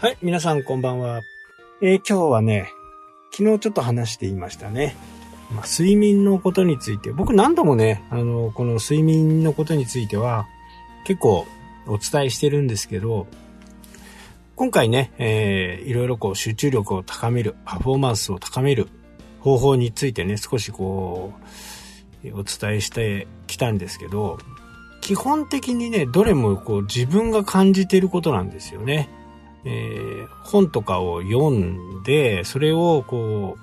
はい、皆さんこんばんは。えー今日はね、昨日ちょっと話していましたね。まあ、睡眠のことについて、僕何度もね、あの、この睡眠のことについては、結構お伝えしてるんですけど、今回ね、えーいろいろこう集中力を高める、パフォーマンスを高める方法についてね、少しこう、お伝えしてきたんですけど、基本的にね、どれもこう自分が感じてることなんですよね。えー本とかを読んで、それをこ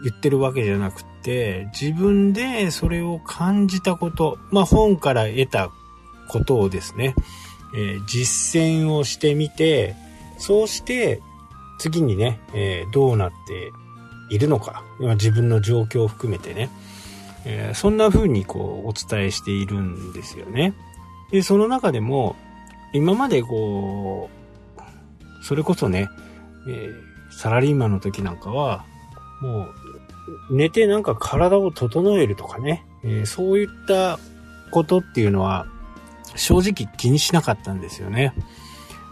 う言ってるわけじゃなくて、自分でそれを感じたこと、まあ本から得たことをですね、えー実践をしてみて、そうして次にね、えーどうなっているのか、自分の状況を含めてね、えーそんな風にこうお伝えしているんですよね。で、その中でも、今までこう、それこそね、えーサラリーマンの時なんかは、もう、寝てなんか体を整えるとかね、えーそういったことっていうのは、正直気にしなかったんですよね。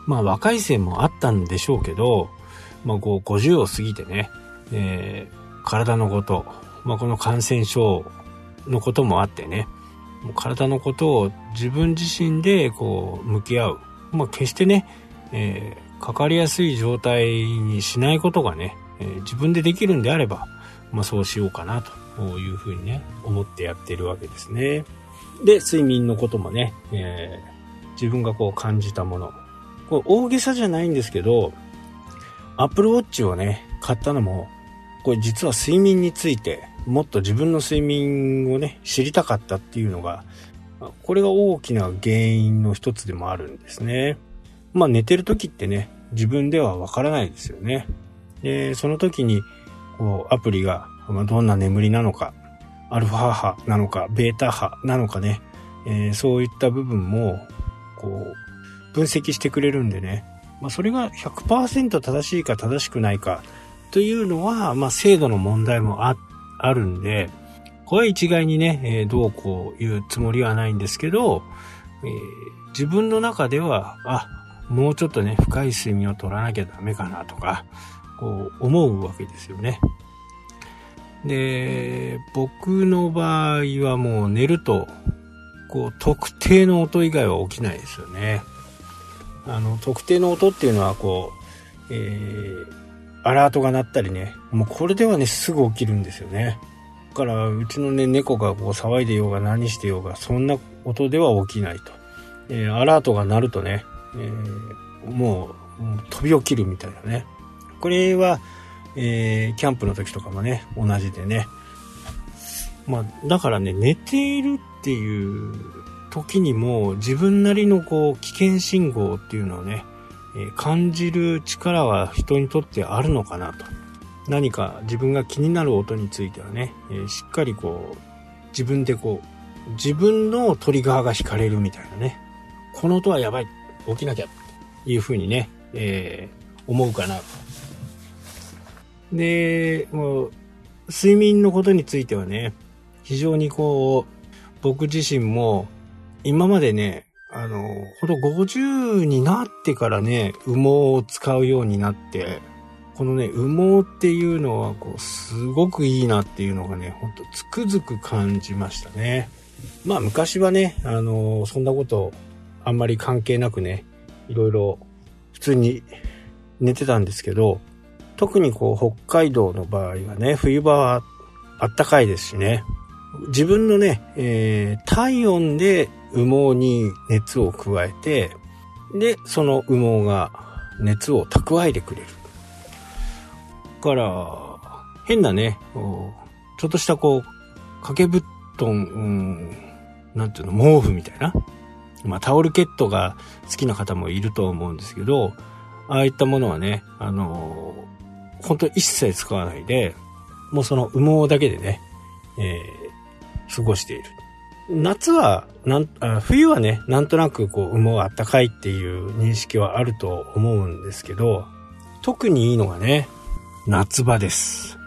まあ若い線もあったんでしょうけど、まあこう50を過ぎてね、えー体のこと、まあこの感染症のこともあってね、もう体のことを自分自身でこう向き合う。まあ決してね、えーかかりやすい状態にしないことがね、えー自分でできるんであれば、まあそうしようかなというふうにね、思ってやってるわけですね。で、睡眠のこともね、えー自分がこう感じたもの。これ大げさじゃないんですけど、Apple Watch をね、買ったのも、これ実は睡眠について、もっと自分の睡眠をね、知りたかったっていうのが、これが大きな原因の一つでもあるんですね。まあ寝てる時ってね、自分ではわからないですよね。で、その時に、こう、アプリが、まあ、どんな眠りなのか、アルファ波なのか、ベータ波なのかね、えーそういった部分も、こう、分析してくれるんでね、まあそれが100%正しいか正しくないかというのは、まあ精度の問題もあ、あるんで、これは一概にね、えーどうこう言うつもりはないんですけど、えー自分の中では、あ、もうちょっとね、深い睡眠を取らなきゃダメかなとか、こう思うわけですよね。で、僕の場合はもう寝ると、こう特定の音以外は起きないですよね。あの、特定の音っていうのはこう、えー、アラートが鳴ったりね、もうこれではね、すぐ起きるんですよね。だから、うちのね、猫がこう騒いでようが何してようが、そんな音では起きないと。えーアラートが鳴るとね、えーもう飛び起きるみたいなね。これは、えーキャンプの時とかもね、同じでね。まあ、だからね、寝ているっていう時にも自分なりのこう危険信号っていうのをね、えー感じる力は人にとってあるのかなと。何か自分が気になる音についてはね、えーしっかりこう、自分でこう、自分のトリガーが引かれるみたいなね。この音はやばい。起きなきゃ。っていうふうにね、えー思うかな。で、もう、睡眠のことについてはね、非常にこう、僕自身も、今までね、あの、ほんと50になってからね、羽毛を使うようになって、このね、羽毛っていうのは、こう、すごくいいなっていうのがね、ほんとつくづく感じましたね。まあ昔はね、あの、そんなことあんまり関係なくね、いろいろ普通に寝てたんですけど、特にこう北海道の場合はね、冬場はあったかいですしね、自分のね、えー体温で羽毛に熱を加えて、で、その羽毛が熱を蓄えてくれる。から、変なね、ちょっとしたこう、掛け布団、うん、なんていうの、毛布みたいな。まあ、タオルケットが好きな方もいると思うんですけど、ああいったものはね、あのー本当一切使わないで、もうその羽毛だけでね、えー過ごしている。夏は、なん、あ冬はね、なんとなくこう、羽毛あったかいっていう認識はあると思うんですけど、特にいいのがね、夏場です。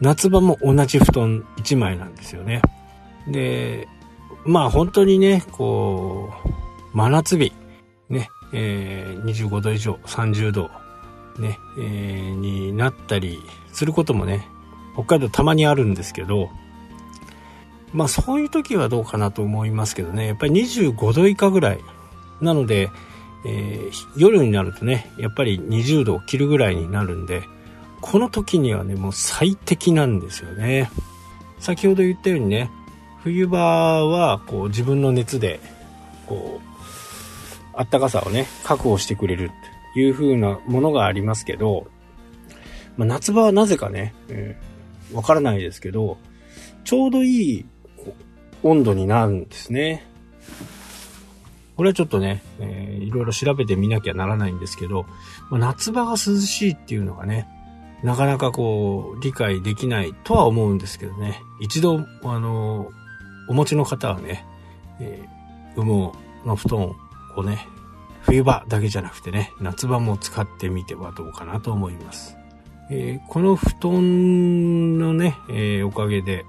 夏場も同じ布団1枚なんですよね。で、まあ本当にね、こう、真夏日、ね、えー25度以上、30度ね、えー、になったりすることもね、北海道たまにあるんですけど、まあそういう時はどうかなと思いますけどね、やっぱり25度以下ぐらい。なので、えー、夜になるとね、やっぱり20度を切るぐらいになるんで、この時にはね、もう最適なんですよね。先ほど言ったようにね、冬場はこう自分の熱で、こう、あったかさをね、確保してくれるという風なものがありますけど、まあ、夏場はなぜかね、えー、わからないですけど、ちょうどいい温度になるんですね。これはちょっとね、えー、いろいろ調べてみなきゃならないんですけど、まあ、夏場が涼しいっていうのがね、なかなかこう、理解できないとは思うんですけどね。一度、あの、お持ちの方はね、えー、羽毛の布団をね、冬場だけじゃなくてね、夏場も使ってみてはどうかなと思います。えー、この布団のね、えー、おかげで、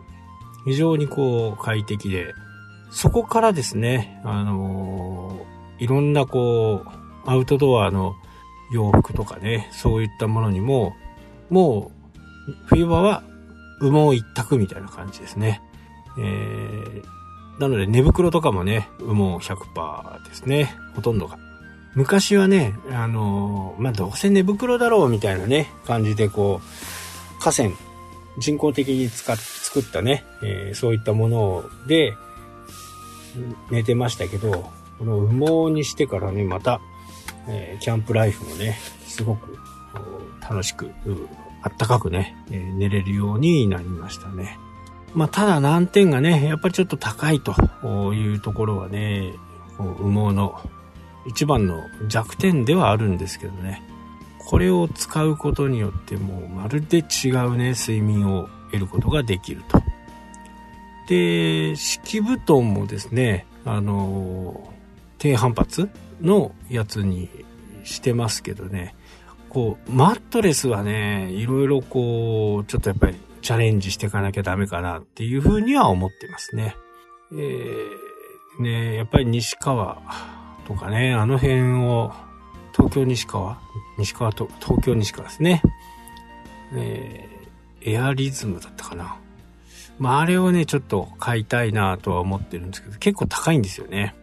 非常にこう快適で、そこからですね、あのー、いろんなこう、アウトドアの洋服とかね、そういったものにも、もう、冬場は羽毛一択みたいな感じですね。えー、なので寝袋とかもね、羽毛100%ですね。ほとんどが。昔はね、あのー、まあ、どうせ寝袋だろうみたいなね、感じでこう、河川、人工的に使っ、作ったね、えー、そういったもので、寝てましたけど、この羽毛にしてからね、また、えー、キャンプライフもね、すごく楽しく、あったかくね、えー、寝れるようになりましたね。まあ、ただ難点がね、やっぱりちょっと高いというところはね、羽毛の一番の弱点ではあるんですけどね。これを使うことによってもうまるで違うね、睡眠を得ることができると。で、敷布団もですね、あの、低反発のやつにしてますけどね、こう、マットレスはね、いろいろこう、ちょっとやっぱりチャレンジしていかなきゃダメかなっていうふうには思ってますね。えー、ねやっぱり西川とかね、あの辺を、東京西川西川と、東京西川ですね。えー、エアリズムだったかな。まあ、あれをね、ちょっと買いたいなとは思ってるんですけど、結構高いんですよね。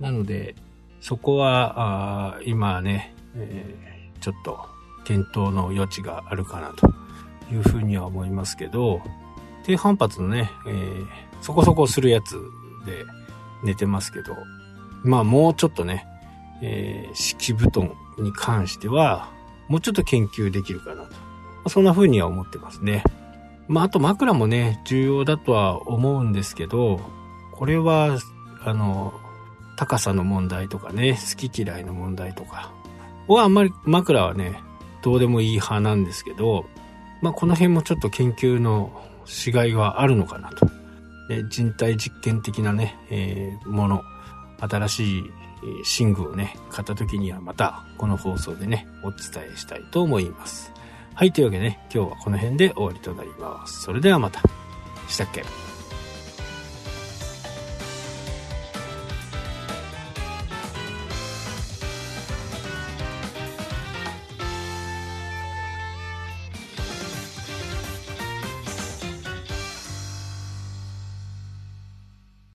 なので、そこは、あ今ね、えー、ちょっと検討の余地があるかなというふうには思いますけど、低反発のね、えー、そこそこするやつで寝てますけど、まあもうちょっとね、えー、敷布団に関しては、もうちょっと研究できるかなと。そんな風には思ってますね。まああと枕もね、重要だとは思うんですけど、これは、あの、高さの問題とかね、好き嫌いの問題とかはあんまり枕はね、どうでもいい派なんですけど、まあ、この辺もちょっと研究のしがいがあるのかなと。で人体実験的なね、えー、もの、新しい寝具をね、買った時にはまたこの放送でね、お伝えしたいと思います。はい、というわけでね、今日はこの辺で終わりとなります。それではまた。したっけ？